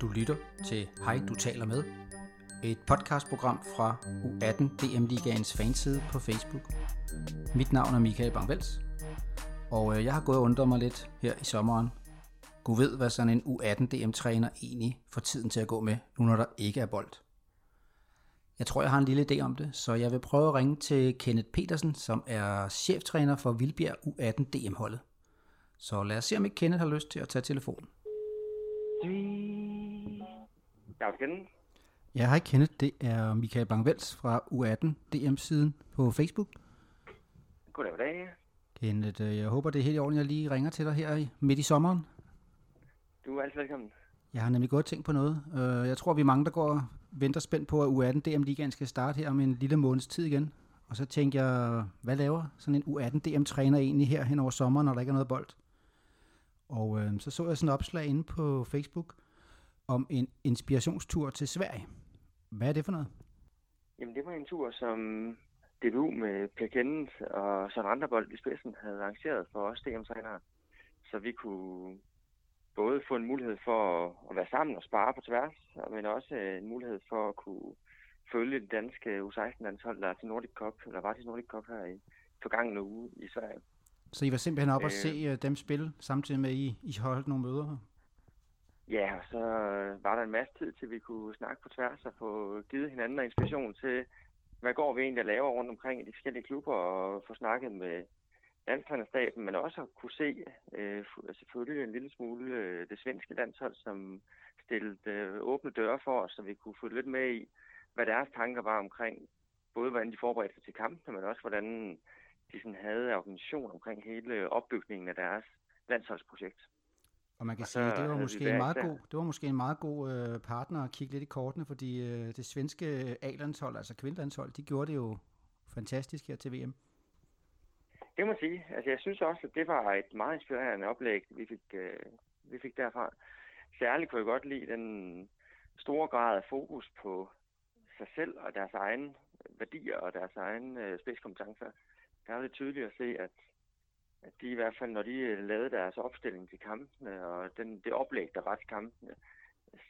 Du lytter til Hej, du taler med. Et podcastprogram fra U18 DM Ligaens fanside på Facebook. Mit navn er Michael Bangvels, og øh, jeg har gået og undret mig lidt her i sommeren. Gud ved, hvad sådan en U18 DM-træner egentlig får tiden til at gå med, nu når der ikke er bold. Jeg tror, jeg har en lille idé om det, så jeg vil prøve at ringe til Kenneth Petersen, som er cheftræner for Vildbjerg U18 DM-holdet. Så lad os se, om ikke Kenneth har lyst til at tage telefonen. Jeg er Kenneth. Ja, hej Kenneth. Det er Michael Bangvels fra U18 DM-siden på Facebook. Goddag, goddag. Kenneth, øh, jeg håber, det er helt i orden, jeg lige ringer til dig her i- midt i sommeren. Du er altid velkommen. Jeg har nemlig godt tænkt på noget. Øh, Jeg tror, vi er mange, der går og venter spændt på, at U18 DM-ligaen skal starte her om en lille måneds tid igen. Og så tænker jeg, hvad laver sådan en U18 DM-træner egentlig her hen over sommeren, når der ikke er noget bold? Og øh, så så jeg sådan et opslag inde på Facebook om en inspirationstur til Sverige. Hvad er det for noget? Jamen, det var en tur, som DBU med Per Kenneth og Søren Anderbold i spidsen havde arrangeret for os DM-trænere. Så vi kunne både få en mulighed for at- være sammen og spare på tværs, men også øh, en mulighed for at kunne følge det danske U16-landshold, der er til Nordic Cup, eller var til Nordic Cup her i forgangne uge i Sverige. Så I var simpelthen op og Øh. se øh, dem spille, samtidig med, at I, I holdt nogle møder? Ja, og så var der en masse tid til, vi kunne snakke på tværs og få givet hinanden inspiration til, hvad går vi egentlig at lave rundt omkring i de forskellige klubber, og få snakket med landstrænerstaben, men også at kunne se øh, fu- selvfølgelig en lille smule øh, det svenske landshold, som stillede øh, åbne døre for os, så vi kunne følge lidt med i, hvad deres tanker var omkring, både hvordan de forberedte sig til kampene, men også hvordan de sådan havde organisation omkring hele opbygningen af deres landsholdsprojekt. Og man kan Og sige, det var måske en meget god, det var måske en meget god øh, partner at kigge lidt i kortene, fordi øh, det svenske A-landshold, altså kvindelandshold, de gjorde det jo fantastisk her til VM. Det må jeg sige. Altså, jeg synes også, at det var et meget inspirerende oplæg, vi fik, øh, vi fik derfra. Særligt kunne jeg godt lide den store grad af fokus på sig selv og deres egne værdier og deres egne øh, spidskompetencer. Der var det tydeligt at se, at, at de i hvert fald, når de øh, lavede deres opstilling til kampene og den, det oplæg, der var til kampene,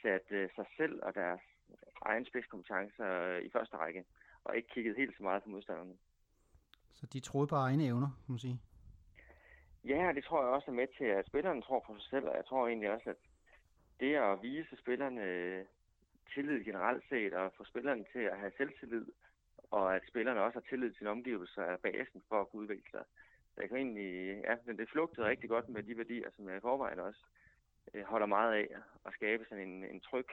satte øh, sig selv og deres egne spidskompetencer øh, i første række, og ikke kiggede helt så meget på modstanderne. Så de troede på egne evner, kan man sige. Ja, og det tror jeg også er med til, at spillerne tror på sig selv, og jeg tror egentlig også, at det at vise spillerne øh, tillid generelt set, og få spillerne til at have selvtillid, og at spillerne også har tillid til sine omgivelser, er basen for at kunne udvikle sig. Så jeg kan egentlig, ja, men det flugtede rigtig godt med de værdier, som jeg i forvejen også øh, holder meget af, at skabe sådan en, en tryg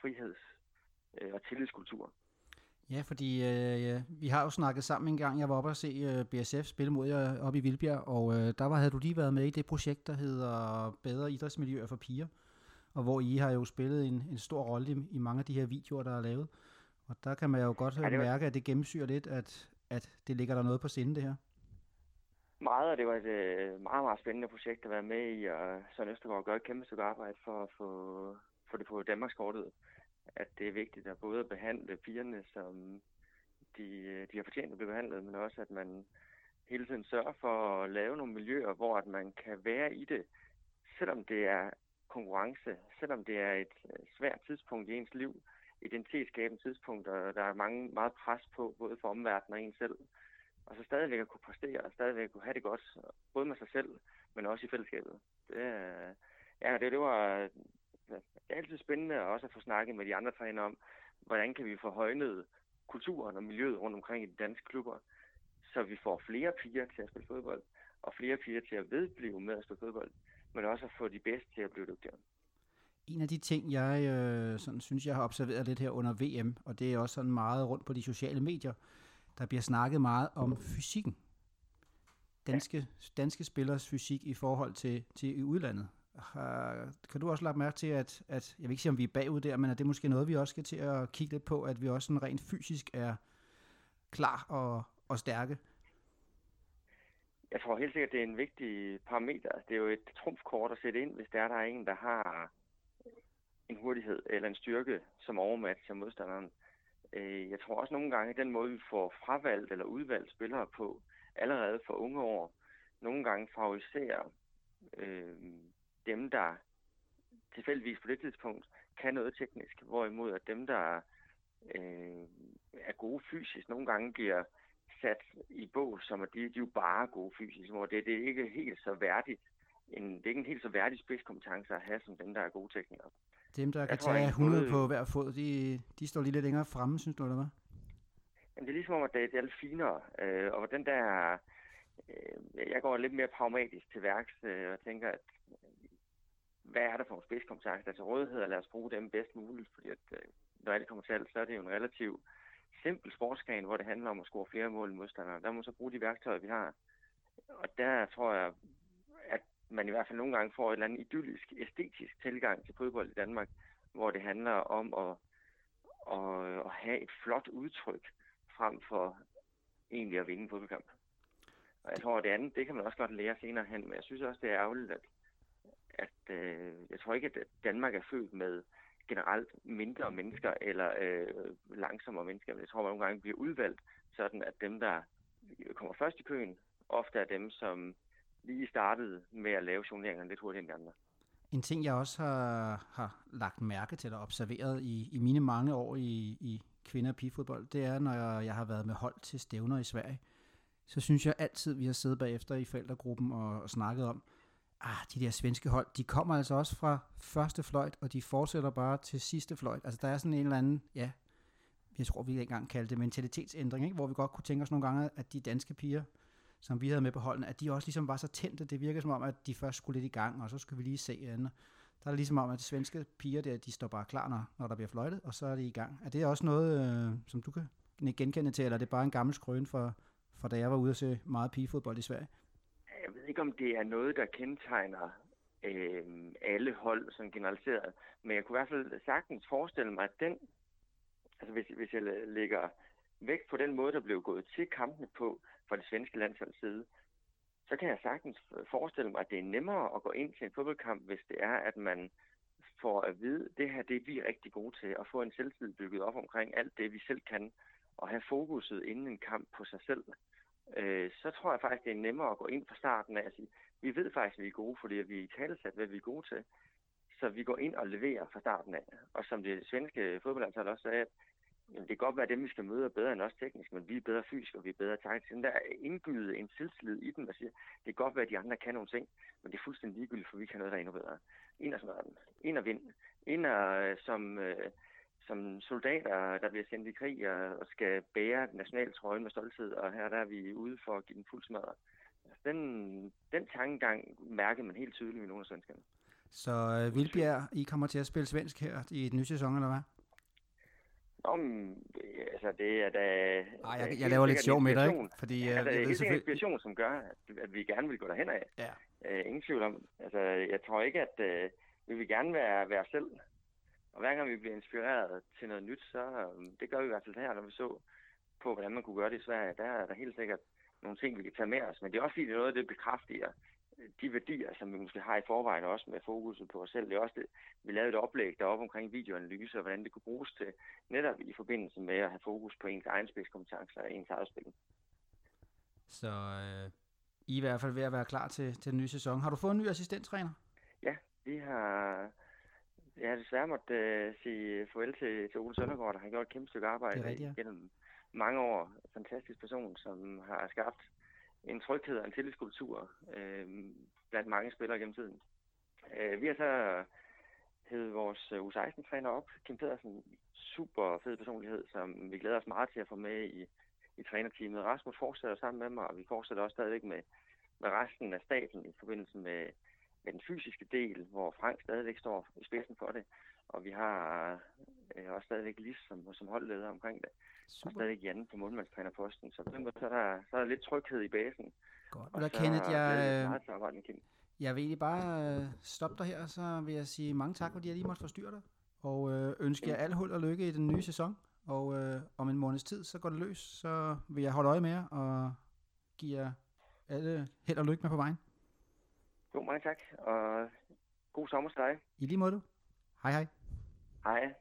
friheds- øh, og tillidskultur. Ja, fordi øh, vi har jo snakket sammen en gang. Jeg var oppe og se øh, BSF spille mod jer oppe i Vildbjerg, og øh, der var, havde du lige været med i det projekt, der hedder Bedre Idrætsmiljøer for Piger, og hvor I har jo spillet en, en stor rolle i, i mange af de her videoer, der er lavet. Og der kan man jo godt Ja, var- mærke, at det gennemsyrer lidt, at, at det ligger der noget på sinde, det her. Meget, og det var et øh, meget, meget spændende projekt at være med i, og Søren Østergaard gør et kæmpe stykke arbejde for at få, få det på Danmarkskortet. At det er vigtigt at både behandle pigerne, som de, øh, de har fortjent at blive behandlet, men også at man hele tiden sørger for at lave nogle miljøer, hvor at man kan være i det, selvom det er konkurrence, selvom det er et øh, svært tidspunkt i ens liv, identitetsskabende tidspunkt, og der er mange, meget pres på, både for omverdenen og en selv og så stadigvæk at kunne præstere, og stadigvæk kunne have det godt, både med sig selv, men også i fællesskabet. Det, øh, ja, det, det var det er altid spændende også at få snakket med de andre trænere om, hvordan kan vi få højnet kulturen og miljøet rundt omkring i de danske klubber, så vi får flere piger til at spille fodbold, og flere piger til at vedblive med at spille fodbold, men også at få de bedste til at blive dygtigere. En af de ting, jeg øh, sådan, synes, jeg har observeret lidt her under VM, og det er også sådan meget rundt på de sociale medier, der bliver snakket meget om fysikken. Danske, danske spillers fysik i forhold til, til i udlandet. Har, kan du også lade mærke til, at, at, jeg vil ikke sige, om vi er bagud der, men at det er måske noget, vi også skal til at kigge lidt på, at vi også sådan rent fysisk er klar og, og stærke? Jeg tror helt sikkert, det er en vigtig parameter. Det er jo et trumfkort at sætte ind, hvis der er, der er en, der har en hurtighed eller en styrke, som overmatcher modstanderen. Øh, jeg tror også nogle gange, at den måde, vi får fravalgt eller udvalgt spillere på, allerede for unge år, nogle gange favoriserer øh, dem, der tilfældigvis på det tidspunkt kan noget teknisk, hvorimod at dem, der øh, er gode fysisk, nogle gange bliver sat i bås, som at de, de er jo bare gode fysisk, hvor det, det er ikke helt så værdigt, en, det er ikke en helt så værdig spidskompetence at have, som dem, der er gode teknikere. Dem, der kan tror, tage 100 både... på hver fod, de, de står lige lidt længere fremme, synes du, eller hvad? Jamen, det er ligesom om, at det, det er lidt finere, øh, og den der... Øh, jeg går lidt mere pragmatisk til værks, øh, og tænker, at hvad er der for spidskompetencer til rådighed, og lad os bruge dem bedst muligt, fordi at, øh, når alt kommer til alt, så er det jo en relativt simpel sportsgren, hvor det handler om at score flere mål end modstandere. Der må man så bruge de værktøjer, vi har. Og der tror jeg, at man i hvert fald nogle gange får et eller andet idyllisk, æstetisk tilgang til fodbold i Danmark, hvor det handler om at, at, at have et flot udtryk frem for egentlig at vinde en fodboldkamp. Og jeg tror, at det andet, det kan man også godt lære senere hen, men jeg synes også, det er ærgerligt, at, at øh, jeg tror ikke, at Danmark er født med generelt mindre mennesker eller øh, langsommere mennesker, men jeg tror, at man nogle gange bliver udvalgt, sådan at dem, der kommer først i køen, ofte er dem, som lige startede med at lave journeringerne lidt hurtigere end de andre. En ting, jeg også har, har lagt mærke til og observeret i, i mine mange år i, i kvinder- og pigefodbold, det er, når jeg, jeg har været med hold til stævner i Sverige, så synes jeg altid, vi har siddet bagefter i forældregruppen og, og snakket om, ah, de der svenske hold, de kommer altså også fra første fløjt, og de fortsætter bare til sidste fløjt. Altså der er sådan en eller anden, ja, jeg tror vi ikke engang kaldte det mentalitetsændring, ikke? hvor vi godt kunne tænke os nogle gange, at de danske piger, som vi havde med på holdene, at de også ligesom var så tændte. Det virker som om, at de først skulle lidt i gang, og så skulle vi lige se andet. Der er det ligesom om, at de svenske piger der, de står bare klar, når, når der bliver fløjtet, og så er de i gang. Er det også noget, øh, som du kan genkende til, eller er det bare en gammel skrøn for, for da jeg var ude at se meget pigefodbold i Sverige? Ikke, om det er noget, der kendetegner øh, alle hold sådan generaliseret, men jeg kunne i hvert fald sagtens forestille mig, at den, altså hvis, hvis jeg lægger vægt på den måde, der blev gået til kampene på fra det svenske landsholds side, så kan jeg sagtens forestille mig, at det er nemmere at gå ind til en fodboldkamp, hvis det er, at man får at vide, at det her det er vi rigtig gode til, at få en selvtid bygget op omkring alt det, vi selv kan, og have fokuset inden en kamp på sig selv. Øh, så tror jeg faktisk, det er nemmere at gå ind fra starten af og sige, vi ved faktisk, at vi er gode, fordi vi er i talesat, hvad vi er gode til. Så vi går ind og leverer fra starten af. Og som det svenske fodboldlandshold også sagde, Jamen, det kan godt være, at dem, vi skal møde, er bedre end os teknisk, men vi er bedre fysisk, og vi er bedre taktisk. Den der er en selvtillid i den, og siger, det kan godt være, at de andre kan nogle ting, men det er fuldstændig ligegyldigt, for vi kan noget, der er endnu bedre. Ind og smøre dem. Ind og vind. Ind og, øh, som, øh, som soldater, der bliver sendt i krig og, og skal bære trøje med stolthed, og her der er vi ude for at give den fuld smadret. Altså, den, den tankegang mærker man helt tydeligt i nogle af svenskerne. Så øh, Vilbjerg, I kommer til at spille svensk her i den nye sæson, eller hvad? Om, altså det er da... Ej, jeg, jeg laver lidt sjov med dig, ikke? Fordi, ja, altså, det er helt selvfølgelig... inspiration, som gør, at, at vi gerne vil gå derhen af. Ja. Uh, ingen tvivl om. Altså, jeg tror ikke, at uh, vi vil gerne være, være selv. Og hver gang vi bliver inspireret til noget nyt, så um, det gør vi i hvert fald her, når vi så på, hvordan man kunne gøre det i Sverige. Der er der helt sikkert nogle ting, vi kan tage med os. Men det er også fordi, det er noget det bekræftiger de værdier, som vi måske har i forvejen også med fokuset på os selv. Det er også det, vi lavede et oplæg deroppe omkring videoanalyse, og hvordan det kunne bruges til netop i forbindelse med at have fokus på ens egen spidskompetencer og ens eget spil. Så øh, I er i hvert fald ved at være klar til, til den nye sæson. Har du fået en ny assistenttræner? Ja, vi har jeg har desværre måtte uh, sige farvel til, til Ole Søndergaard, der har gjort et kæmpe stykke arbejde rigtigt, ja. gennem mange år. Fantastisk person, som har skabt en tryghed og en tillidskultur øh, blandt mange spillere gennem tiden. Øh, vi har så hed vores U16-træner op, Kim Pedersen, super fed personlighed, som vi glæder os meget til at få med i, i trænerteamet. Rasmus fortsætter sammen med mig, og vi fortsætter også stadigvæk med, med resten af staten i forbindelse med, med den fysiske del, hvor Frank stadigvæk står i spidsen for det. Og vi har øh, også stadigvæk Lis som, som holdleder omkring det. Super. Og stadig Jan på målmandstrænerposten. Så på den måde, så er der, så er der lidt tryghed i basen. Godt. Og, og så Kenneth, jeg, øh, jeg vil egentlig bare øh, stoppe dig her, så vil jeg sige mange tak, fordi jeg lige måtte forstyrre dig. Og øh, ønske jer al held og lykke i den nye sæson. Og øh, om en måneds tid, så går det løs. Så vil jeg holde øje med jer og give jer alle held og lykke med på vejen. Jo, mange tak. Og god sommer til dig. I lige måde du. Hej hej. Hej.